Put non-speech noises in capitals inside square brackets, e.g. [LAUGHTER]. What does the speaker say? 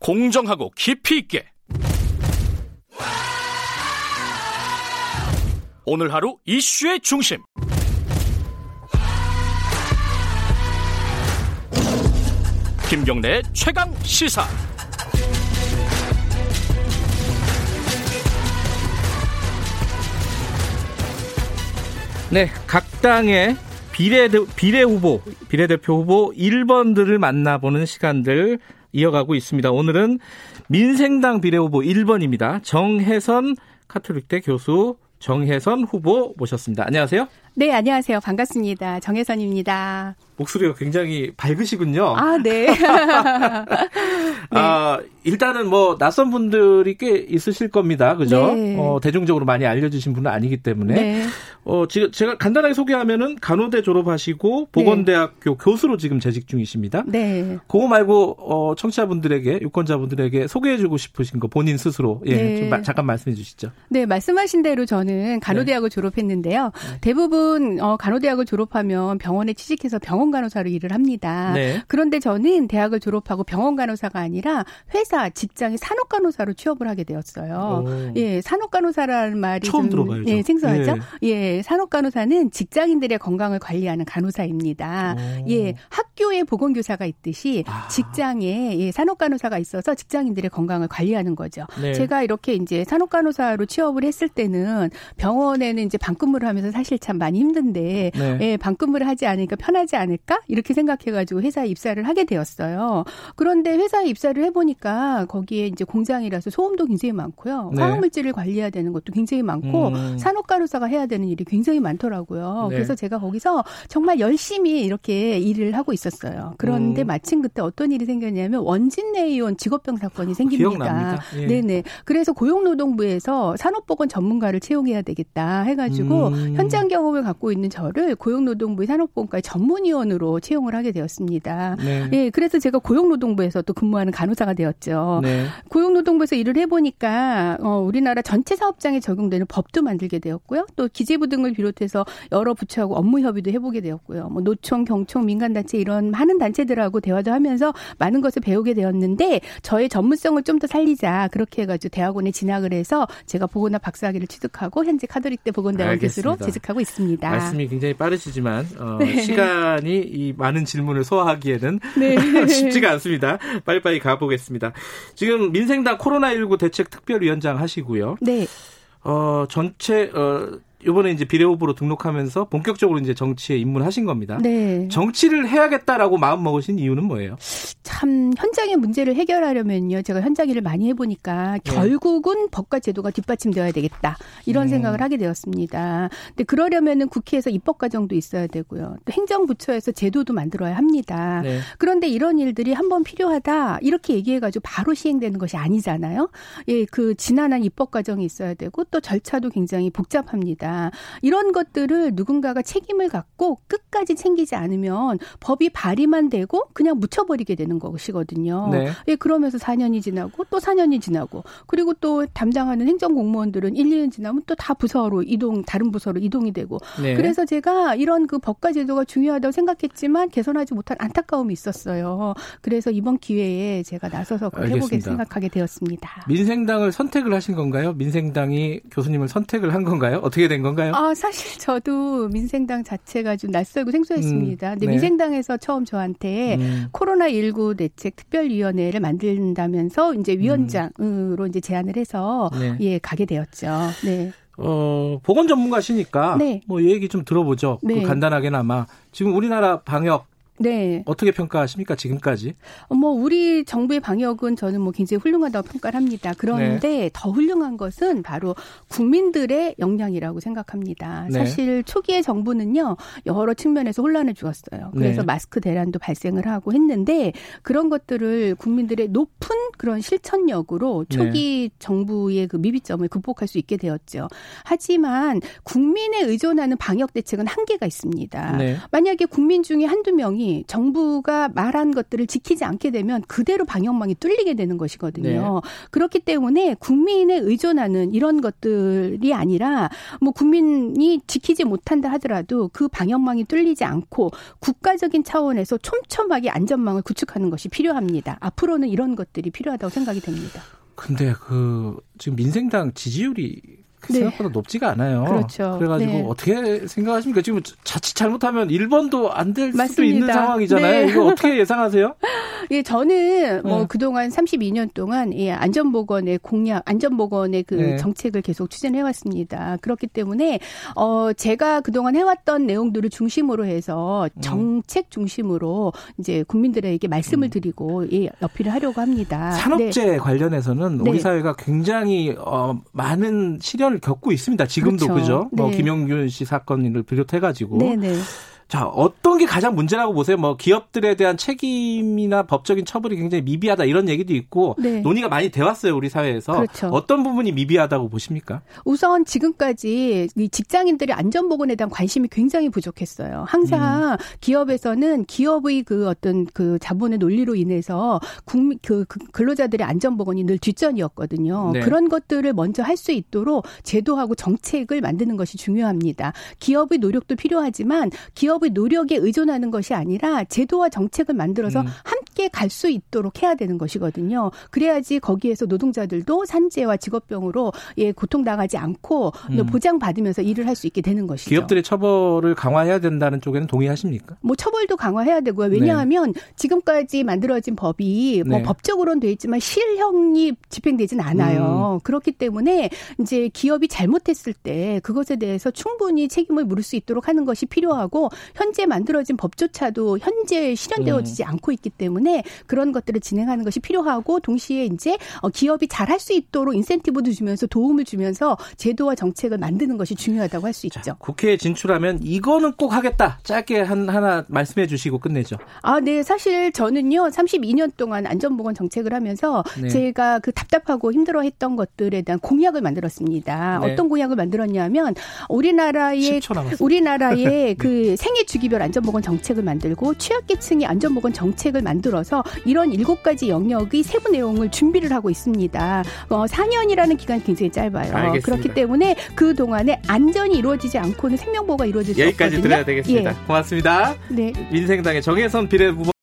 공정하고 깊이 있게. 오늘 하루 이슈의 중심. 김경래 최강 시사. 네, 각 당의 비례, 비례 후보, 비례대표 후보 1번들을 만나보는 시간들 이어가고 있습니다. 오늘은 민생당 비례 후보 1번입니다. 정혜선 카톨릭대 교수 정혜선 후보 모셨습니다. 안녕하세요. 네, 안녕하세요. 반갑습니다. 정혜선입니다. 목소리가 굉장히 밝으시군요. 아, 네. 네. [LAUGHS] 아, 일단은 뭐 낯선 분들이 꽤 있으실 겁니다. 그죠? 네. 어, 대중적으로 많이 알려주신 분은 아니기 때문에. 네. 어, 지금 제가 간단하게 소개하면은 간호대 졸업하시고 보건대학교 네. 교수로 지금 재직 중이십니다. 네. 그거 말고 어, 청취자분들에게 유권자분들에게 소개해주고 싶으신 거 본인 스스로 예, 네. 좀 마, 잠깐 말씀해 주시죠. 네, 말씀하신 대로 저는 간호대학을 네. 졸업했는데요. 대부분 어, 간호대학을 졸업하면 병원에 취직해서 병원 병원 간호사로 일을 합니다. 네. 그런데 저는 대학을 졸업하고 병원 간호사가 아니라 회사 직장의 산업 간호사로 취업을 하게 되었어요. 오. 예, 산업 간호사라는 말이 처음 좀 들어봐요. 예, 생소하죠? 네. 예, 산업 간호사는 직장인들의 건강을 관리하는 간호사입니다. 오. 예, 학교에 보건교사가 있듯이 아. 직장에 예, 산업 간호사가 있어서 직장인들의 건강을 관리하는 거죠. 네. 제가 이렇게 이제 산업 간호사로 취업을 했을 때는 병원에는 이제 방근무를 하면서 사실 참 많이 힘든데 네. 예, 방근무를 하지 않으니까 편하지 않을 않을까? 이렇게 생각해가지고 회사에 입사를 하게 되었어요. 그런데 회사에 입사를 해보니까 거기에 이제 공장이라서 소음도 굉장히 많고요. 네. 화학물질을 관리해야 되는 것도 굉장히 많고 음. 산업간호사가 해야 되는 일이 굉장히 많더라고요. 네. 그래서 제가 거기서 정말 열심히 이렇게 일을 하고 있었어요. 그런데 음. 마침 그때 어떤 일이 생겼냐면 원진내의원 직업병 사건이 생깁니다. 기억납니다. 예. 네네. 그래서 고용노동부에서 산업보건 전문가를 채용해야 되겠다 해가지고 음. 현장 경험을 갖고 있는 저를 고용노동부의 산업보건과의 전문위원 직원으로 채용을 하게 되었습니다. 네. 예, 그래서 제가 고용노동부에서 또 근무하는 간호사가 되었죠. 네. 고용노동부에서 일을 해보니까 어, 우리나라 전체 사업장에 적용되는 법도 만들게 되었고요. 또 기재부 등을 비롯해서 여러 부처하고 업무 협의도 해보게 되었고요. 뭐 노총, 경총, 민간단체 이런 많은 단체들하고 대화도 하면서 많은 것을 배우게 되었는데 저의 전문성을 좀 더 살리자 그렇게 해가지고 대학원에 진학을 해서 제가 보건학 박사학위를 취득하고 현재 카톨릭대 보건대학원 교수로 재직하고 있습니다. 말씀이 굉장히 빠르시지만 어, [LAUGHS] 네. 시간이 이 많은 질문을 소화하기에는 네. [LAUGHS] 쉽지가 않습니다. 빨리빨리 가보겠습니다. 지금 민생당 코로나19 대책 특별위원장 하시고요. 네. 어, 전체, 어, 이번에 이제 비례후보로 등록하면서 본격적으로 이제 정치에 입문하신 겁니다. 네. 정치를 해야겠다라고 마음 먹으신 이유는 뭐예요? 참 현장의 문제를 해결하려면요. 제가 현장 일을 많이 해보니까 네. 결국은 법과 제도가 뒷받침되어야 되겠다 이런 음. 생각을 하게 되었습니다. 근데 그러려면은 국회에서 입법 과정도 있어야 되고요. 또 행정부처에서 제도도 만들어야 합니다. 네. 그런데 이런 일들이 한번 필요하다 이렇게 얘기해가지고 바로 시행되는 것이 아니잖아요. 예, 그 지난한 입법 과정이 있어야 되고 또 절차도 굉장히 복잡합니다. 이런 것들을 누군가가 책임을 갖고 끝까지 챙기지 않으면 법이 발의만 되고 그냥 묻혀버리게 되는 것이거든요. 네. 예, 그러면서 4년이 지나고 또 4년이 지나고 그리고 또 담당하는 행정 공무원들은 1, 2년 지나면 또 다 부서로 이동, 다른 부서로 이동이 되고 네. 그래서 제가 이런 그 법과 제도가 중요하다고 생각했지만 개선하지 못한 안타까움이 있었어요. 그래서 이번 기회에 제가 나서서 해보게 생각하게 되었습니다. 민생당을 선택을 하신 건가요? 민생당이 교수님을 선택을 한 건가요? 어떻게 된 건가요? 아, 사실 저도 민생당 자체가 좀 낯설고 생소했습니다. 음, 근데 네. 민생당에서 처음 저한테 음. 코로나19 대책 특별위원회를 만든다면서 이제 위원장으로 음. 이제 제안을 해서 네. 예, 가게 되었죠. 네. 어, 보건 전문가시니까 네. 뭐 얘기 좀 들어보죠. 그 네. 그 간단하게나마 지금 우리나라 방역 네. 어떻게 평가하십니까 지금까지? 어, 뭐 우리 정부의 방역은 저는 뭐 굉장히 훌륭하다고 평가를 합니다. 그런데 네. 더 훌륭한 것은 바로 국민들의 역량이라고 생각합니다. 네. 사실 초기에 정부는요 여러 측면에서 혼란을 주었어요. 그래서 네. 마스크 대란도 발생을 하고 했는데 그런 것들을 국민들의 높은 그런 실천력으로 초기 네. 정부의 그 미비점을 극복할 수 있게 되었죠. 하지만 국민에 의존하는 방역 대책은 한계가 있습니다. 네. 만약에 국민 중에 한두 명이 정부가 말한 것들을 지키지 않게 되면 그대로 방역망이 뚫리게 되는 것이거든요. 네. 그렇기 때문에 국민에 의존하는 이런 것들이 아니라 뭐 국민이 지키지 못한다 하더라도 그 방역망이 뚫리지 않고 국가적인 차원에서 촘촘하게 안전망을 구축하는 것이 필요합니다. 앞으로는 이런 것들이 필요하다고 생각이 됩니다. 근데 그 지금 민생당 지지율이 네. 생각보다 높지가 않아요. 그렇죠. 그래가지고 네. 어떻게 생각하십니까? 지금 자칫 잘못하면 1번도 안 될 수도 있는 상황이잖아요. 네. 이거 어떻게 예상하세요? [LAUGHS] 예, 저는 뭐 네. 그동안 32년 동안 예, 안전보건의 공약, 안전보건의 그 네. 정책을 계속 추진해 왔습니다. 그렇기 때문에 어 제가 그동안 해 왔던 내용들을 중심으로 해서 음. 정책 중심으로 이제 국민들에게 말씀을 음. 드리고 예, 어필을 하려고 합니다. 산업재 네. 관련해서는 우리 사회가 굉장히 어 많은 시련 시련을 겪고 있습니다. 지금도 그렇죠. 그죠? 뭐 네. 뭐 김용균 씨 사건을 비롯해 가지고 네네. 자, 어떤 게 가장 문제라고 보세요? 뭐 기업들에 대한 책임이나 법적인 처벌이 굉장히 미비하다 이런 얘기도 있고 네. 논의가 많이 돼 왔어요, 우리 사회에서. 그렇죠. 어떤 부분이 미비하다고 보십니까? 우선 지금까지 이 직장인들의 안전 보건에 대한 관심이 굉장히 부족했어요. 항상 음. 기업에서는 기업의 그 어떤 그 자본의 논리로 인해서 국민 그, 그 근로자들의 안전 보건이 늘 뒷전이었거든요. 네. 그런 것들을 먼저 할 수 있도록 제도하고 정책을 만드는 것이 중요합니다. 기업의 노력도 필요하지만 기업 기업의 노력에 의존하는 것이 아니라 제도와 정책을 만들어서 음. 함 께 갈 수 있도록 해야 되는 것이거든요. 그래야지 거기에서 노동자들도 산재와 직업병으로 예, 고통당하지 않고 음. 보장받으면서 일을 할 수 있게 되는 것이죠. 기업들의 처벌을 강화해야 된다는 쪽에는 동의하십니까? 뭐 처벌도 강화해야 되고요. 왜냐하면 네. 지금까지 만들어진 법이 뭐 네. 법적으로는 돼 있지만 실형이 집행되진 않아요. 음. 그렇기 때문에 이제 기업이 잘못했을 때 그것에 대해서 충분히 책임을 물을 수 있도록 하는 것이 필요하고 현재 만들어진 법조차도 현재 실현되어지지 음. 않고 있기 때문에 그런 것들을 진행하는 것이 필요하고 동시에 이제 어, 기업이 잘할 수 있도록 인센티브도 주면서 도움을 주면서 제도와 정책을 만드는 것이 중요하다고 할 수 있죠. 국회에 진출하면 이거는 꼭 하겠다. 짧게 한 하나 말씀해 주시고 끝내죠. 아, 네. 사실 저는요. 32년 동안 안전보건 정책을 하면서 네. 제가 그 답답하고 힘들어했던 것들에 대한 공약을 만들었습니다. 네. 어떤 공약을 만들었냐면 우리나라의 우리나라의 [LAUGHS] 그 생애 주기별 안전보건 정책을 만들고 취약계층의 안전보건 정책을 만들 어서 이런 일곱 가지 영역의 세부 내용을 준비를 하고 있습니다. 어, 4년이라는 기간이 굉장히 짧아요. 알겠습니다. 그렇기 때문에 그 동안에 안전이 이루어지지 않고는 생명보호가 이루어질 수 여기까지 없거든요. 여기까지 들어야 되겠습니다. 예. 고맙습니다. 네. 민생당의 정혜선 비례 후보